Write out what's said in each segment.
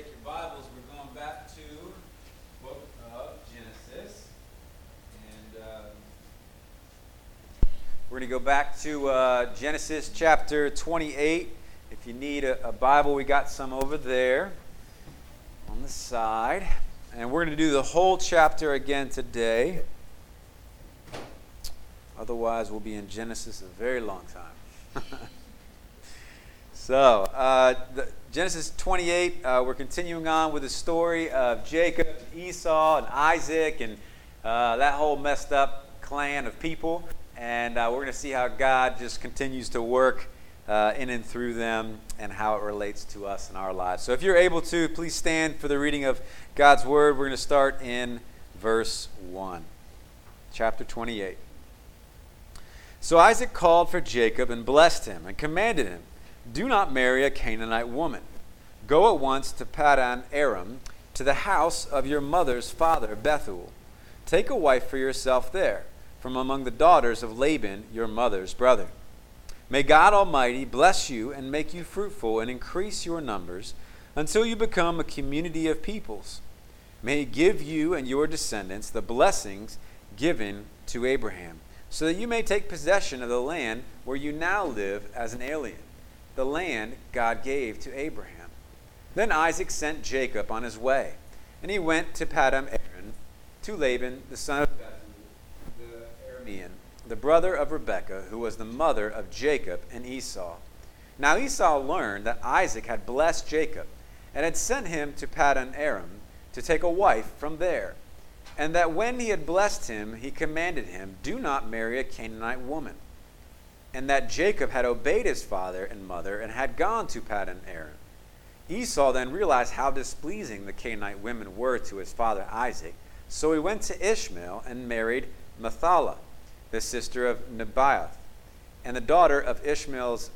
take your Bibles, we're going back to book of Genesis. And um, we're going to go back to uh, Genesis chapter 28. If you need a, a Bible, we got some over there on the side. And we're going to do the whole chapter again today. Otherwise, we'll be in Genesis a very long time. so, uh, Genesis 28, uh, we're continuing on with the story of Jacob, Esau, and Isaac, and uh, that whole messed up clan of people. And uh, we're going to see how God just continues to work uh, in and through them and how it relates to us in our lives. So if you're able to, please stand for the reading of God's word. We're going to start in verse 1, chapter 28. So Isaac called for Jacob and blessed him and commanded him do not marry a Canaanite woman. Go at once to Paddan Aram, to the house of your mother's father, Bethuel. Take a wife for yourself there, from among the daughters of Laban, your mother's brother. May God Almighty bless you and make you fruitful and increase your numbers until you become a community of peoples. May He give you and your descendants the blessings given to Abraham, so that you may take possession of the land where you now live as an alien the land God gave to Abraham. Then Isaac sent Jacob on his way, and he went to Paddan Aram to Laban, the son of the Aramean, the brother of Rebekah, who was the mother of Jacob and Esau. Now Esau learned that Isaac had blessed Jacob and had sent him to Paddan Aram to take a wife from there, and that when he had blessed him, he commanded him, Do not marry a Canaanite woman and that Jacob had obeyed his father and mother and had gone to Paddan Aram. Esau then realized how displeasing the Canaanite women were to his father Isaac, so he went to Ishmael and married Mahlah, the sister of Nebaioth, and the daughter of Ishmael's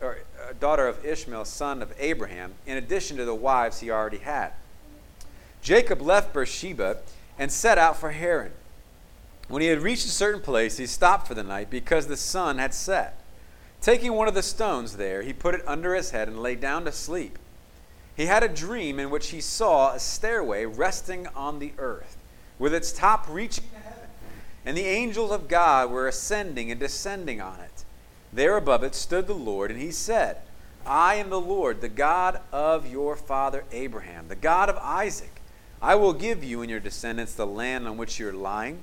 or uh, daughter of Ishmael, son of Abraham, in addition to the wives he already had. Jacob left Beersheba and set out for Haran. When he had reached a certain place, he stopped for the night because the sun had set. Taking one of the stones there, he put it under his head and lay down to sleep. He had a dream in which he saw a stairway resting on the earth, with its top reaching to heaven, and the angels of God were ascending and descending on it. There above it stood the Lord, and he said, I am the Lord, the God of your father Abraham, the God of Isaac. I will give you and your descendants the land on which you are lying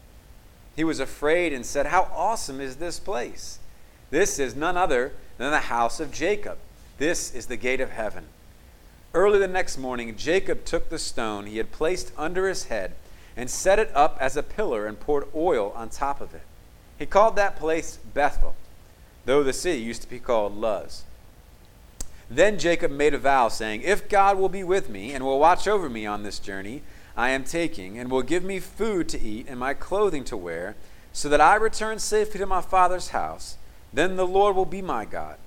He was afraid and said, How awesome is this place! This is none other than the house of Jacob. This is the gate of heaven. Early the next morning, Jacob took the stone he had placed under his head and set it up as a pillar and poured oil on top of it. He called that place Bethel, though the city used to be called Luz. Then Jacob made a vow, saying, If God will be with me and will watch over me on this journey, I am taking, and will give me food to eat and my clothing to wear, so that I return safely to my father's house. Then the Lord will be my God.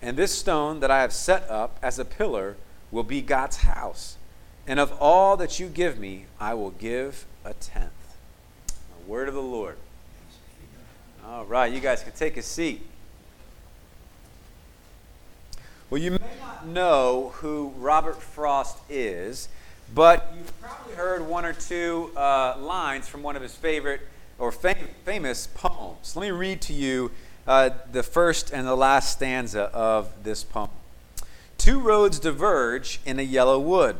And this stone that I have set up as a pillar will be God's house. And of all that you give me, I will give a tenth. The word of the Lord. All right, you guys can take a seat. Well, you may not know who Robert Frost is. But you've probably heard one or two uh, lines from one of his favorite or fam- famous poems. Let me read to you uh, the first and the last stanza of this poem. Two roads diverge in a yellow wood,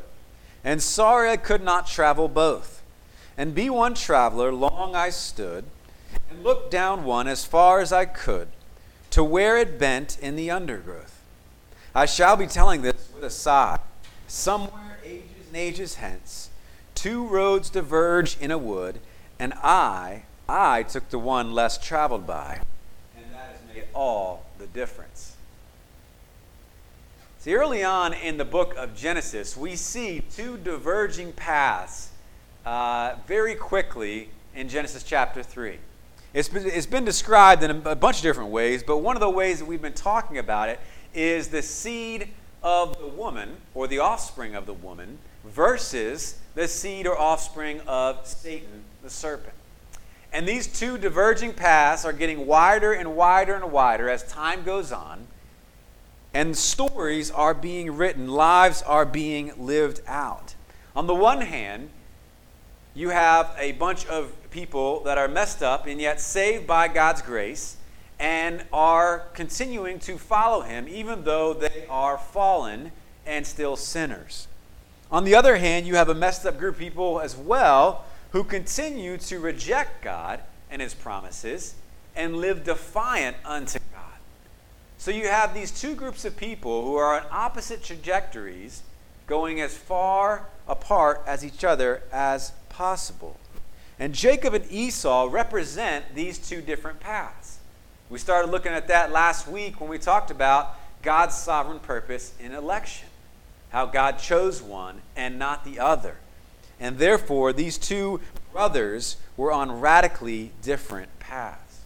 and sorry I could not travel both. And be one traveler, long I stood, and looked down one as far as I could, to where it bent in the undergrowth. I shall be telling this with a sigh, somewhere and ages hence, two roads diverge in a wood, and I, I took the one less traveled by. And that has made all the difference. See, early on in the book of Genesis, we see two diverging paths uh, very quickly in Genesis chapter 3. It's been, it's been described in a, a bunch of different ways, but one of the ways that we've been talking about it is the seed of the woman, or the offspring of the woman, versus the seed or offspring of Satan, the serpent. And these two diverging paths are getting wider and wider and wider as time goes on and stories are being written, lives are being lived out. On the one hand, you have a bunch of people that are messed up and yet saved by God's grace and are continuing to follow Him even though they are fallen and still sinners. On the other hand, you have a messed up group of people as well who continue to reject God and His promises and live defiant unto God. so you have these two groups of people who are on opposite trajectories going as far apart as each other as possible. And Jacob and Esau represent these two different paths. We started looking at that last week when we talked about God's sovereign purpose in election, how God chose one and not the other. And therefore, these two brothers were on radically different paths.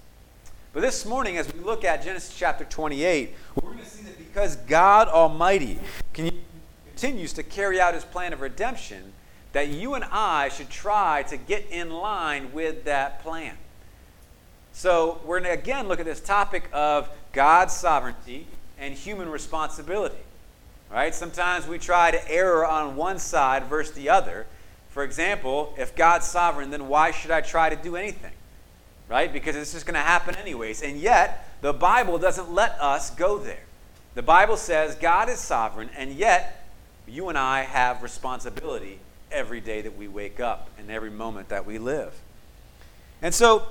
But this morning, as we look at Genesis chapter 28, we're going to see that because God Almighty continues to carry out his plan of redemption, that you and I should try to get in line with that plan. So, we're going to again look at this topic of God's sovereignty and human responsibility. Right? Sometimes we try to err on one side versus the other. For example, if God's sovereign, then why should I try to do anything? right? Because it's just going to happen anyways. And yet, the Bible doesn't let us go there. The Bible says God is sovereign, and yet, you and I have responsibility every day that we wake up and every moment that we live. And so,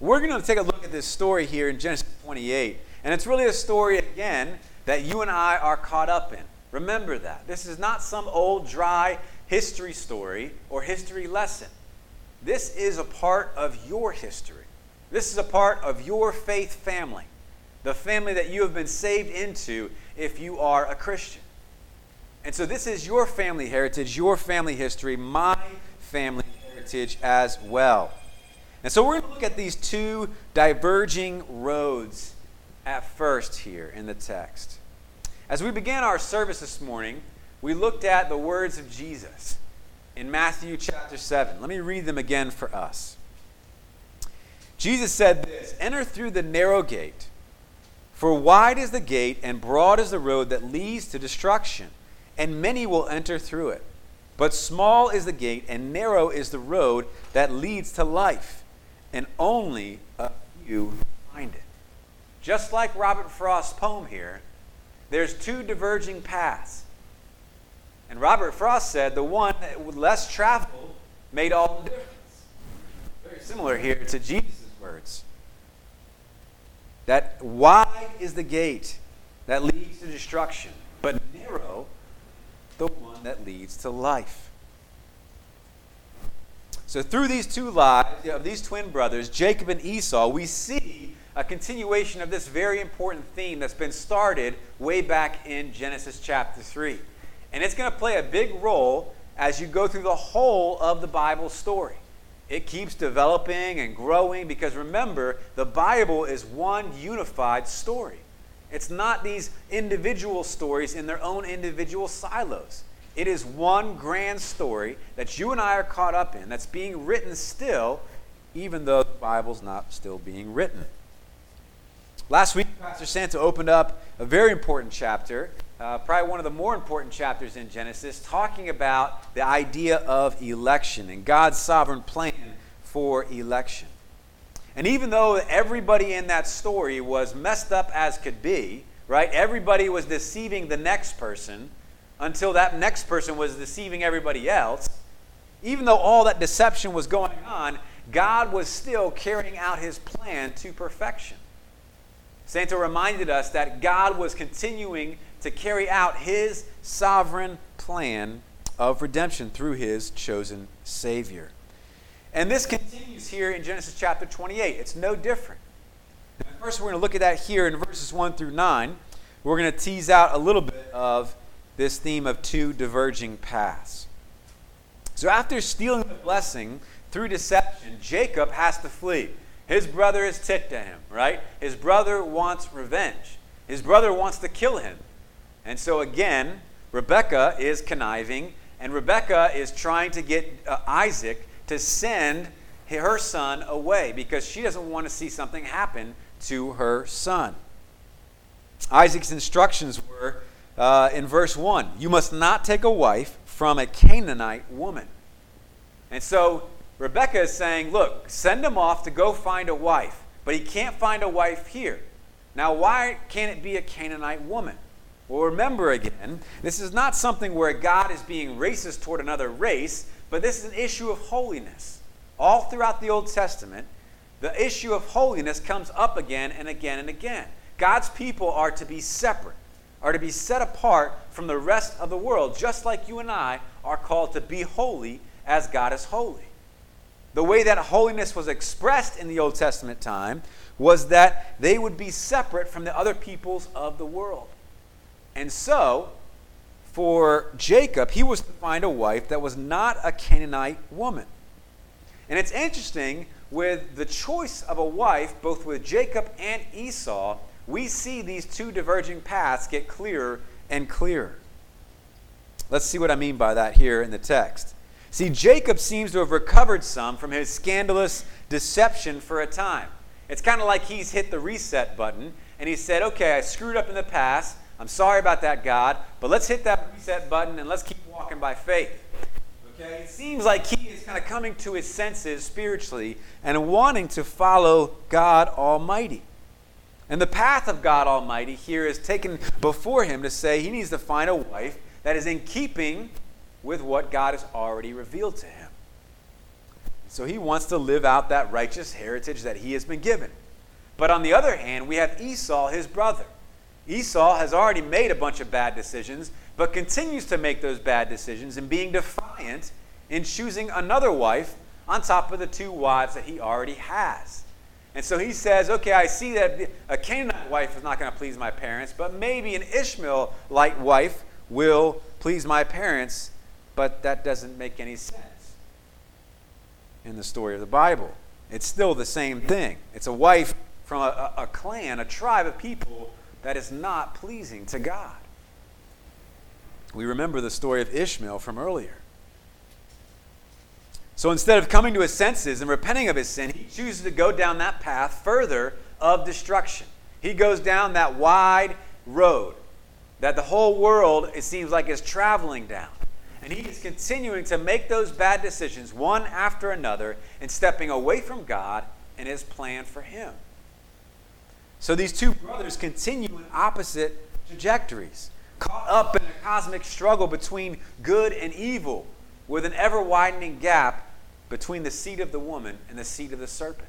we're going to take a look at this story here in Genesis 28. And it's really a story, again, that you and I are caught up in. Remember that. This is not some old, dry history story or history lesson. This is a part of your history. This is a part of your faith family, the family that you have been saved into if you are a Christian. And so, this is your family heritage, your family history, my family heritage as well. And so, we're going to look at these two diverging roads at first here in the text. As we began our service this morning, we looked at the words of Jesus in Matthew chapter 7. Let me read them again for us. Jesus said this Enter through the narrow gate, for wide is the gate and broad is the road that leads to destruction, and many will enter through it. But small is the gate and narrow is the road that leads to life, and only a few find it. Just like Robert Frost's poem here, there's two diverging paths. And Robert Frost said the one less travel made all the difference. Very similar here to Jesus' words. That wide is the gate that leads to destruction, but narrow the one that leads to life. So, through these two lives of these twin brothers, Jacob and Esau, we see a continuation of this very important theme that's been started way back in Genesis chapter 3. And it's going to play a big role as you go through the whole of the Bible story. It keeps developing and growing because remember, the Bible is one unified story. It's not these individual stories in their own individual silos. It is one grand story that you and I are caught up in that's being written still, even though the Bible's not still being written. Last week, Pastor Santa opened up a very important chapter uh, probably one of the more important chapters in Genesis, talking about the idea of election and God's sovereign plan for election. And even though everybody in that story was messed up as could be, right? Everybody was deceiving the next person until that next person was deceiving everybody else. Even though all that deception was going on, God was still carrying out his plan to perfection. Santa reminded us that God was continuing to carry out his sovereign plan of redemption through his chosen Savior. And this continues here in Genesis chapter 28. It's no different. First, we're going to look at that here in verses 1 through 9. We're going to tease out a little bit of this theme of two diverging paths. So after stealing the blessing through deception, Jacob has to flee. His brother is ticked at him, right? His brother wants revenge. His brother wants to kill him. And so again, Rebecca is conniving, and Rebecca is trying to get uh, Isaac to send her son away because she doesn't want to see something happen to her son. Isaac's instructions were uh, in verse 1 You must not take a wife from a Canaanite woman. And so Rebecca is saying, Look, send him off to go find a wife, but he can't find a wife here. Now, why can't it be a Canaanite woman? Well, remember again, this is not something where God is being racist toward another race, but this is an issue of holiness. All throughout the Old Testament, the issue of holiness comes up again and again and again. God's people are to be separate, are to be set apart from the rest of the world, just like you and I are called to be holy as God is holy. The way that holiness was expressed in the Old Testament time was that they would be separate from the other peoples of the world. And so, for Jacob, he was to find a wife that was not a Canaanite woman. And it's interesting with the choice of a wife, both with Jacob and Esau, we see these two diverging paths get clearer and clearer. Let's see what I mean by that here in the text. See, Jacob seems to have recovered some from his scandalous deception for a time. It's kind of like he's hit the reset button and he said, Okay, I screwed up in the past. I'm sorry about that, God, but let's hit that reset button and let's keep walking by faith. Okay? It seems like he is kind of coming to his senses spiritually and wanting to follow God Almighty. And the path of God Almighty here is taken before him to say he needs to find a wife that is in keeping with what God has already revealed to him. So he wants to live out that righteous heritage that he has been given. But on the other hand, we have Esau, his brother. Esau has already made a bunch of bad decisions, but continues to make those bad decisions and being defiant in choosing another wife on top of the two wives that he already has. And so he says, okay, I see that a Canaanite wife is not going to please my parents, but maybe an Ishmaelite wife will please my parents, but that doesn't make any sense in the story of the Bible. It's still the same thing. It's a wife from a, a, a clan, a tribe of people that is not pleasing to God. We remember the story of Ishmael from earlier. So instead of coming to his senses and repenting of his sin, he chooses to go down that path further of destruction. He goes down that wide road that the whole world, it seems like, is traveling down. And he is continuing to make those bad decisions one after another and stepping away from God and his plan for him. So these two brothers continue in opposite trajectories, caught up in a cosmic struggle between good and evil, with an ever widening gap between the seed of the woman and the seed of the serpent.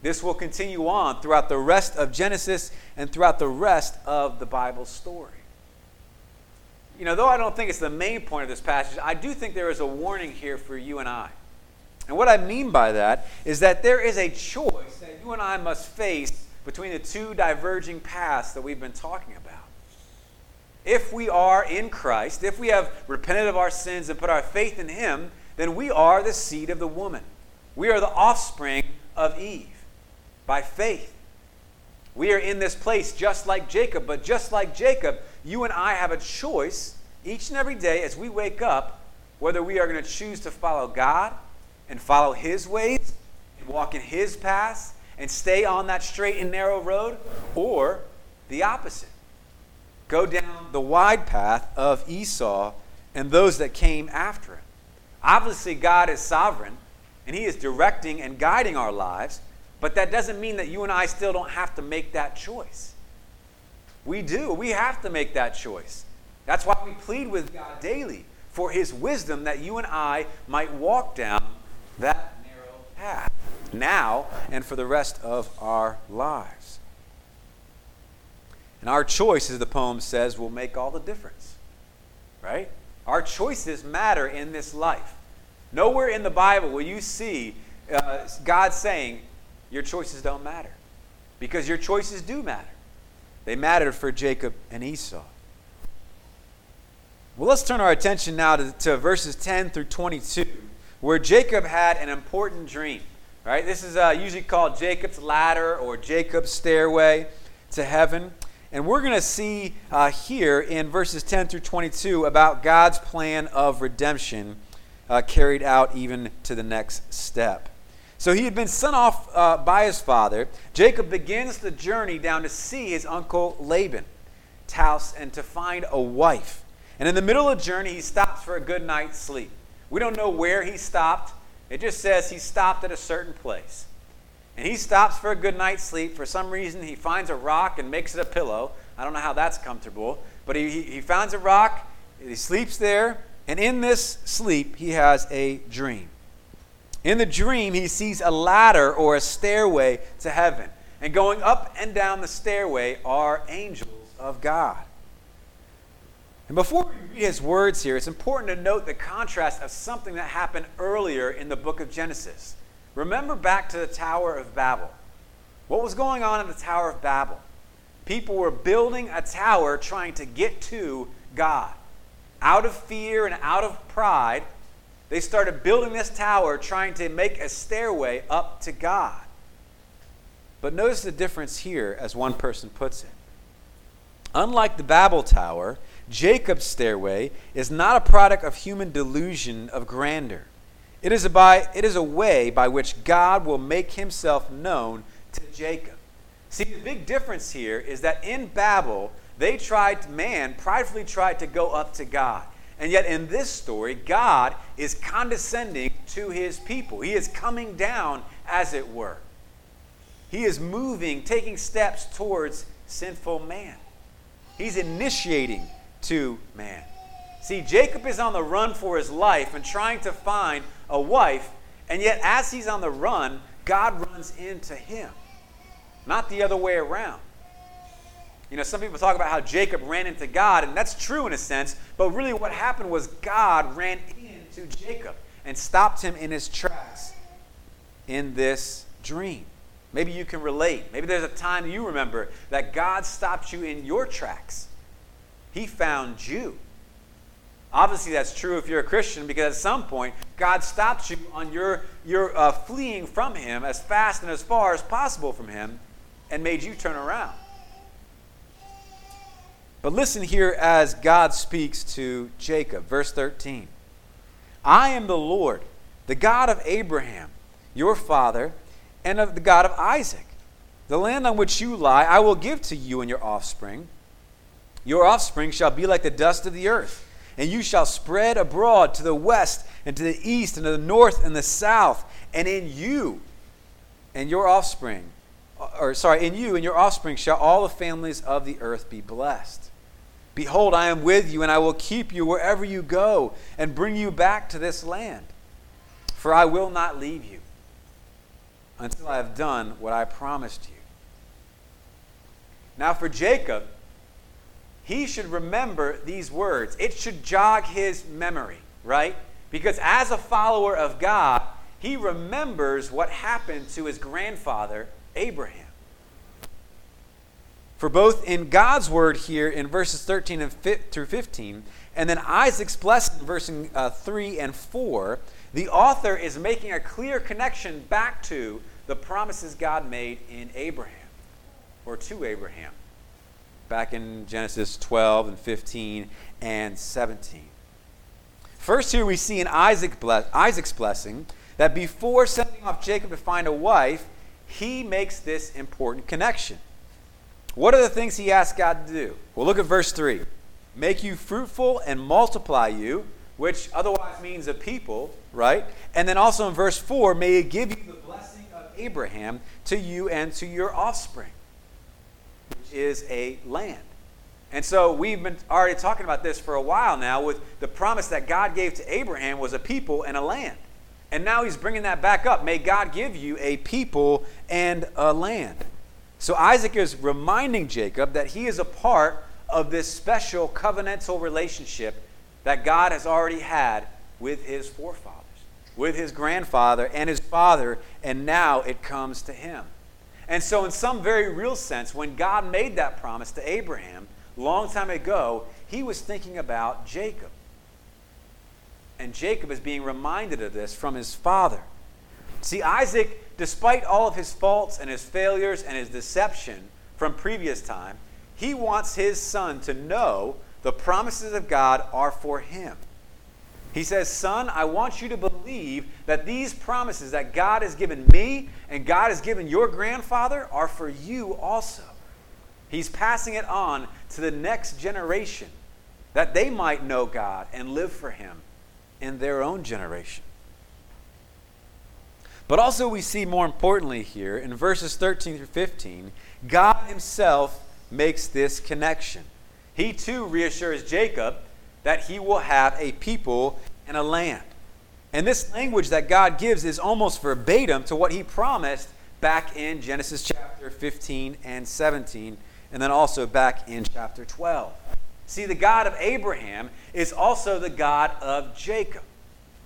This will continue on throughout the rest of Genesis and throughout the rest of the Bible story. You know, though I don't think it's the main point of this passage, I do think there is a warning here for you and I. And what I mean by that is that there is a choice that you and I must face between the two diverging paths that we've been talking about. If we are in Christ, if we have repented of our sins and put our faith in Him, then we are the seed of the woman. We are the offspring of Eve by faith. We are in this place just like Jacob, but just like Jacob, you and I have a choice each and every day as we wake up whether we are going to choose to follow God and follow His ways and walk in His paths and stay on that straight and narrow road, or the opposite. Go down the wide path of Esau and those that came after him. Obviously, God is sovereign and He is directing and guiding our lives, but that doesn't mean that you and I still don't have to make that choice. We do. We have to make that choice. That's why we plead with God daily for His wisdom that you and I might walk down that narrow path now and for the rest of our lives. And our choice, as the poem says, will make all the difference. Right? Our choices matter in this life. Nowhere in the Bible will you see uh, God saying, Your choices don't matter. Because your choices do matter. They mattered for Jacob and Esau. Well, let's turn our attention now to, to verses 10 through 22, where Jacob had an important dream. Right? This is uh, usually called Jacob's ladder or Jacob's stairway to heaven. And we're going to see uh, here in verses 10 through 22 about God's plan of redemption uh, carried out even to the next step. So he had been sent off uh, by his father. Jacob begins the journey down to see his uncle Laban, house, and to find a wife. And in the middle of the journey, he stops for a good night's sleep. We don't know where he stopped. It just says he stopped at a certain place. And he stops for a good night's sleep. For some reason, he finds a rock and makes it a pillow. I don't know how that's comfortable. But he, he finds a rock, he sleeps there, and in this sleep, he has a dream. In the dream, he sees a ladder or a stairway to heaven. And going up and down the stairway are angels of God. And before we read his words here, it's important to note the contrast of something that happened earlier in the book of Genesis. Remember back to the Tower of Babel. What was going on in the Tower of Babel? People were building a tower trying to get to God. Out of fear and out of pride, they started building this tower trying to make a stairway up to God. But notice the difference here, as one person puts it. Unlike the Babel Tower, Jacob's stairway is not a product of human delusion of grandeur. It is, a by, it is a way by which God will make himself known to Jacob. See, the big difference here is that in Babel, they tried, man pridefully tried to go up to God. And yet, in this story, God is condescending to his people. He is coming down, as it were. He is moving, taking steps towards sinful man. He's initiating to man. See, Jacob is on the run for his life and trying to find a wife, and yet, as he's on the run, God runs into him, not the other way around. You know, some people talk about how Jacob ran into God, and that's true in a sense, but really what happened was God ran into Jacob and stopped him in his tracks in this dream. Maybe you can relate. Maybe there's a time you remember that God stopped you in your tracks. He found you. Obviously, that's true if you're a Christian because at some point, God stops you on your, your uh, fleeing from Him as fast and as far as possible from Him and made you turn around. But listen here as God speaks to Jacob. Verse 13 I am the Lord, the God of Abraham, your father, and of the God of Isaac. The land on which you lie, I will give to you and your offspring. Your offspring shall be like the dust of the earth, and you shall spread abroad to the west and to the east and to the north and the south, and in you and your offspring, or sorry, in you and your offspring shall all the families of the earth be blessed. Behold, I am with you, and I will keep you wherever you go, and bring you back to this land. For I will not leave you until I have done what I promised you. Now, for Jacob, he should remember these words. It should jog his memory, right? Because as a follower of God, he remembers what happened to his grandfather, Abraham. For both in God's word here in verses 13 and through 15, and then Isaac's blessing in verses uh, 3 and 4, the author is making a clear connection back to the promises God made in Abraham, or to Abraham, back in Genesis 12 and 15 and 17. First, here we see in Isaac Isaac's blessing that before sending off Jacob to find a wife, he makes this important connection. What are the things he asked God to do? Well, look at verse 3 make you fruitful and multiply you, which otherwise means a people, right? And then also in verse 4, may it give you the blessing of Abraham to you and to your offspring, which is a land. And so we've been already talking about this for a while now with the promise that God gave to Abraham was a people and a land. And now he's bringing that back up. May God give you a people and a land. So Isaac is reminding Jacob that he is a part of this special covenantal relationship that God has already had with his forefathers, with his grandfather and his father, and now it comes to him. And so, in some very real sense, when God made that promise to Abraham long time ago, he was thinking about Jacob. And Jacob is being reminded of this from his father. See, Isaac, despite all of his faults and his failures and his deception from previous time, he wants his son to know the promises of God are for him. He says, Son, I want you to believe that these promises that God has given me and God has given your grandfather are for you also. He's passing it on to the next generation that they might know God and live for Him in their own generation. But also, we see more importantly here in verses 13 through 15, God Himself makes this connection. He too reassures Jacob that he will have a people and a land. And this language that God gives is almost verbatim to what he promised back in Genesis chapter 15 and 17, and then also back in chapter 12. See, the God of Abraham is also the God of Jacob.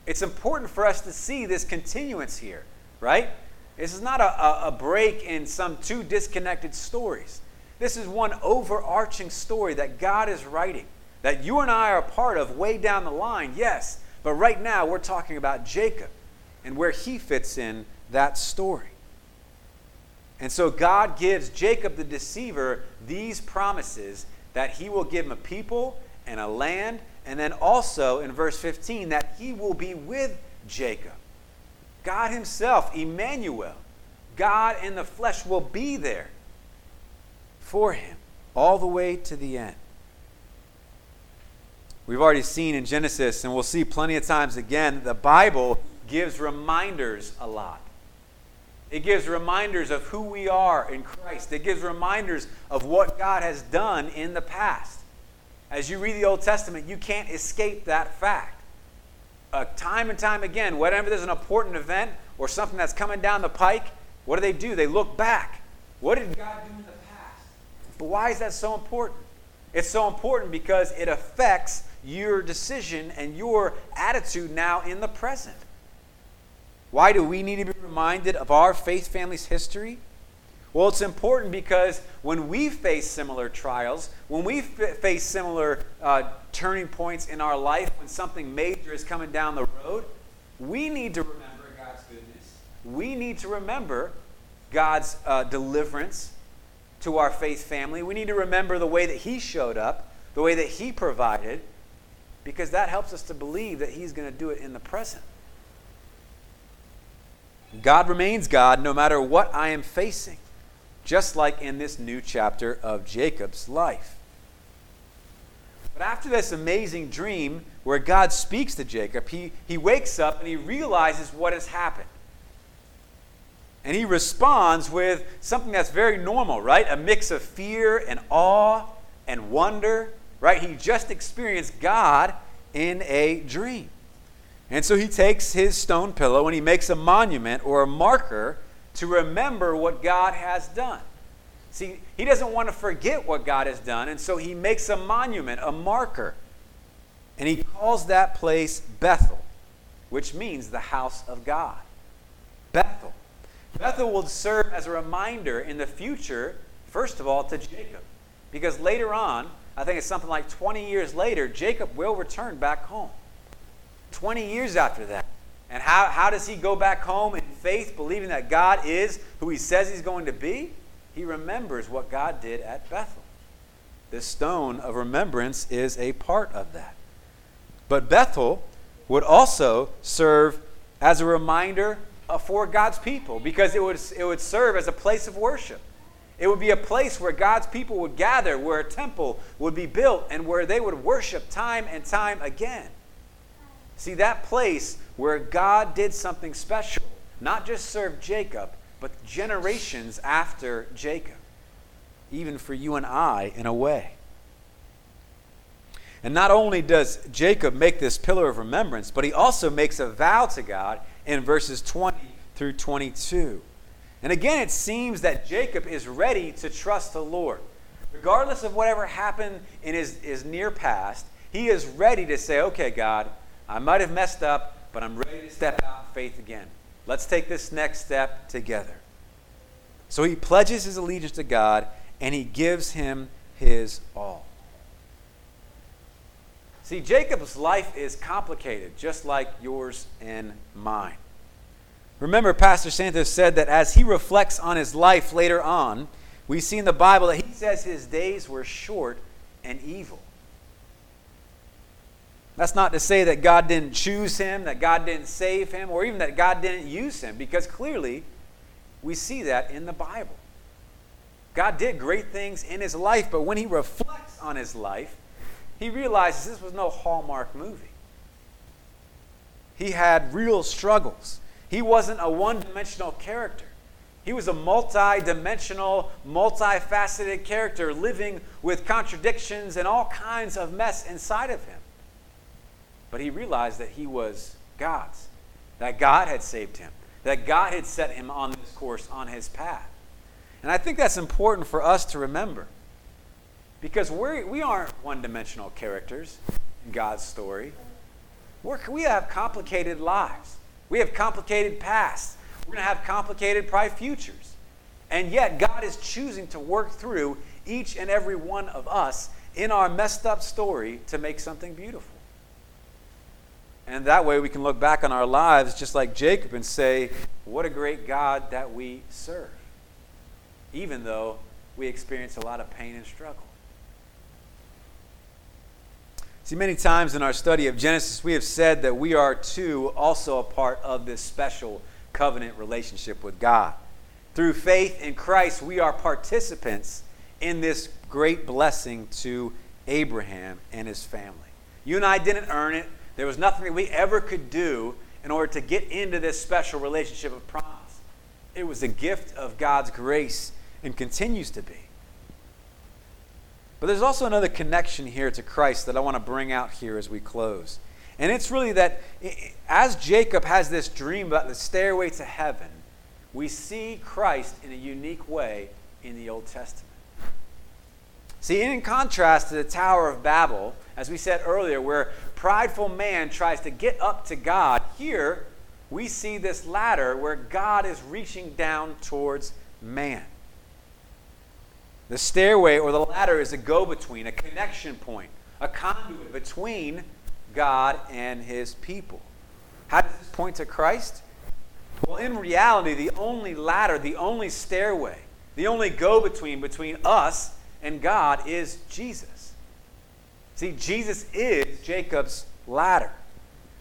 It's important for us to see this continuance here, right? This is not a, a, break in some two disconnected stories. This is one overarching story that God is writing that you and I are a part of way down the line, yes. But right now, we're talking about Jacob and where he fits in that story. And so God gives Jacob the deceiver these promises that he will give him a people and a land, and then also in verse 15 that he will be with Jacob. God himself, Emmanuel, God in the flesh will be there for him all the way to the end. We've already seen in Genesis, and we'll see plenty of times again, the Bible gives reminders a lot. It gives reminders of who we are in Christ. It gives reminders of what God has done in the past. As you read the Old Testament, you can't escape that fact. Uh, time and time again, whenever there's an important event or something that's coming down the pike, what do they do? They look back. What did God do in the past? But why is that so important? It's so important because it affects your decision and your attitude now in the present. Why do we need to be reminded of our faith family's history? Well, it's important because when we face similar trials, when we f- face similar uh, turning points in our life, when something major is coming down the road, we need to remember God's goodness. We need to remember God's uh, deliverance to our faith family. We need to remember the way that He showed up, the way that He provided, because that helps us to believe that He's going to do it in the present. God remains God no matter what I am facing, just like in this new chapter of Jacob's life. But after this amazing dream where God speaks to Jacob, he, he wakes up and he realizes what has happened. And he responds with something that's very normal, right? A mix of fear and awe and wonder right? He just experienced God in a dream. And so he takes his stone pillow and he makes a monument or a marker to remember what God has done. See, he doesn't want to forget what God has done, and so he makes a monument, a marker. And he calls that place Bethel, which means the house of God. Bethel. Bethel will serve as a reminder in the future, first of all, to Jacob. Because later on, I think it's something like 20 years later, Jacob will return back home. 20 years after that. And how, how does he go back home in faith, believing that God is who he says he's going to be? He remembers what God did at Bethel. This stone of remembrance is a part of that. But Bethel would also serve as a reminder uh, for God's people because it would, it would serve as a place of worship. It would be a place where God's people would gather, where a temple would be built, and where they would worship time and time again. See, that place where God did something special, not just serve Jacob, but generations after Jacob, even for you and I, in a way. And not only does Jacob make this pillar of remembrance, but he also makes a vow to God in verses 20 through 22. And again, it seems that Jacob is ready to trust the Lord. Regardless of whatever happened in his, his near past, he is ready to say, okay, God, I might have messed up, but I'm ready to step out in faith again. Let's take this next step together. So he pledges his allegiance to God and he gives him his all. See, Jacob's life is complicated, just like yours and mine. Remember, Pastor Santos said that as he reflects on his life later on, we see in the Bible that he says his days were short and evil. That's not to say that God didn't choose him, that God didn't save him, or even that God didn't use him, because clearly we see that in the Bible. God did great things in his life, but when he reflects on his life, he realizes this was no Hallmark movie. He had real struggles. He wasn't a one dimensional character. He was a multi dimensional, multifaceted character living with contradictions and all kinds of mess inside of him. But he realized that he was God's, that God had saved him, that God had set him on this course, on his path. And I think that's important for us to remember. Because we're, we aren't one dimensional characters in God's story. We're, we have complicated lives, we have complicated pasts. We're going to have complicated, probably, futures. And yet, God is choosing to work through each and every one of us in our messed up story to make something beautiful. And that way, we can look back on our lives just like Jacob and say, What a great God that we serve, even though we experience a lot of pain and struggle. See, many times in our study of Genesis, we have said that we are too also a part of this special covenant relationship with God. Through faith in Christ, we are participants in this great blessing to Abraham and his family. You and I didn't earn it. There was nothing that we ever could do in order to get into this special relationship of promise. It was a gift of God's grace and continues to be. But there's also another connection here to Christ that I want to bring out here as we close. And it's really that as Jacob has this dream about the stairway to heaven, we see Christ in a unique way in the Old Testament. See, in contrast to the Tower of Babel, as we said earlier, where prideful man tries to get up to God, here we see this ladder where God is reaching down towards man. The stairway or the ladder is a go between, a connection point, a conduit between God and his people. How does this point to Christ? Well, in reality, the only ladder, the only stairway, the only go between between us and God is Jesus. See, Jesus is Jacob's ladder.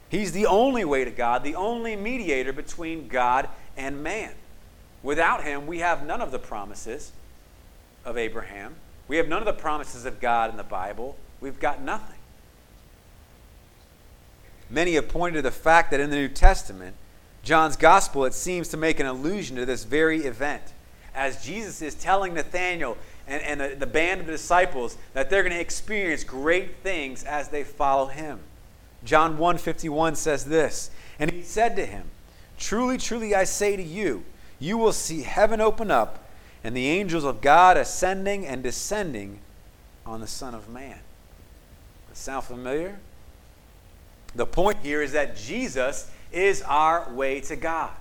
He's the only way to God, the only mediator between God and man. Without him, we have none of the promises of Abraham. We have none of the promises of God in the Bible. We've got nothing. Many have pointed to the fact that in the New Testament, John's gospel, it seems to make an allusion to this very event. As Jesus is telling Nathanael and, and the, the band of the disciples that they're going to experience great things as they follow him. John 1:51 says this, and he said to him, "Truly, truly I say to you, you will see heaven open up and the angels of God ascending and descending on the Son of Man. Sound familiar? The point here is that Jesus is our way to God.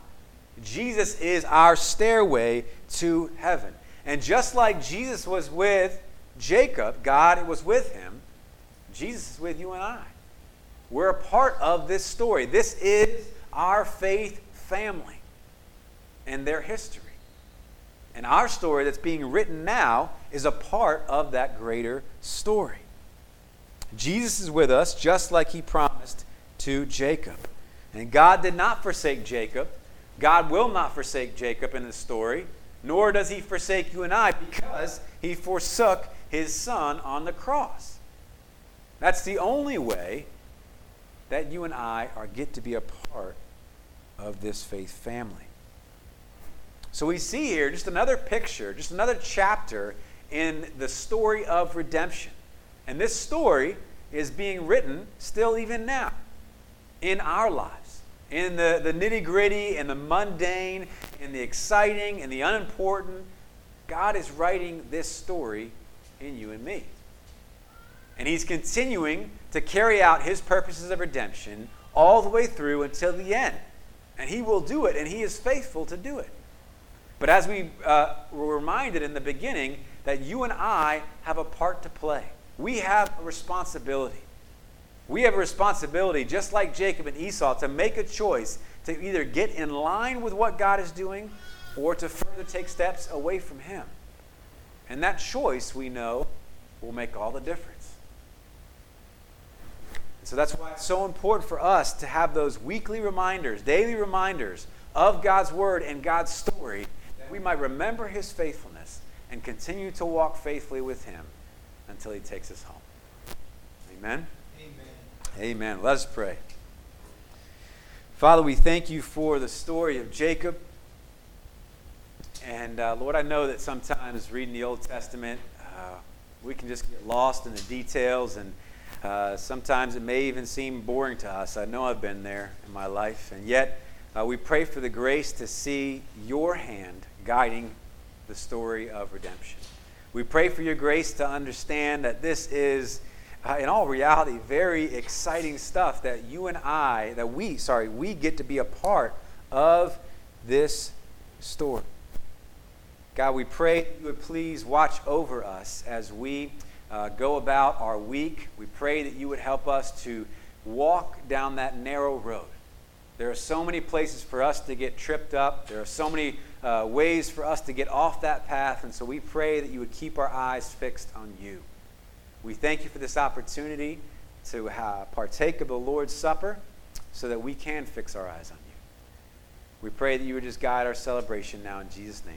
Jesus is our stairway to heaven. And just like Jesus was with Jacob, God was with him, Jesus is with you and I. We're a part of this story. This is our faith family and their history. And our story that's being written now is a part of that greater story. Jesus is with us just like he promised to Jacob. And God did not forsake Jacob. God will not forsake Jacob in the story, nor does he forsake you and I because he forsook his son on the cross. That's the only way that you and I are get to be a part of this faith family. So we see here just another picture, just another chapter in the story of redemption. And this story is being written still even now in our lives, in the, the nitty gritty and the mundane and the exciting and the unimportant. God is writing this story in you and me. And He's continuing to carry out His purposes of redemption all the way through until the end. And He will do it, and He is faithful to do it. But as we uh, were reminded in the beginning, that you and I have a part to play. We have a responsibility. We have a responsibility, just like Jacob and Esau, to make a choice to either get in line with what God is doing or to further take steps away from Him. And that choice, we know, will make all the difference. So that's why it's so important for us to have those weekly reminders, daily reminders of God's Word and God's story, that we might remember His faithfulness and continue to walk faithfully with Him until He takes us home. Amen. Amen. Let us pray. Father, we thank you for the story of Jacob. And uh, Lord, I know that sometimes reading the Old Testament, uh, we can just get lost in the details, and uh, sometimes it may even seem boring to us. I know I've been there in my life. And yet, uh, we pray for the grace to see your hand guiding the story of redemption. We pray for your grace to understand that this is uh, in all reality, very exciting stuff that you and I, that we, sorry, we get to be a part of this story. God, we pray you would please watch over us as we uh, go about our week. We pray that you would help us to walk down that narrow road. There are so many places for us to get tripped up. There are so many uh, ways for us to get off that path. And so we pray that you would keep our eyes fixed on you. We thank you for this opportunity to uh, partake of the Lord's Supper so that we can fix our eyes on you. We pray that you would just guide our celebration now in Jesus' name.